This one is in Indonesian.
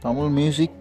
Tamil music.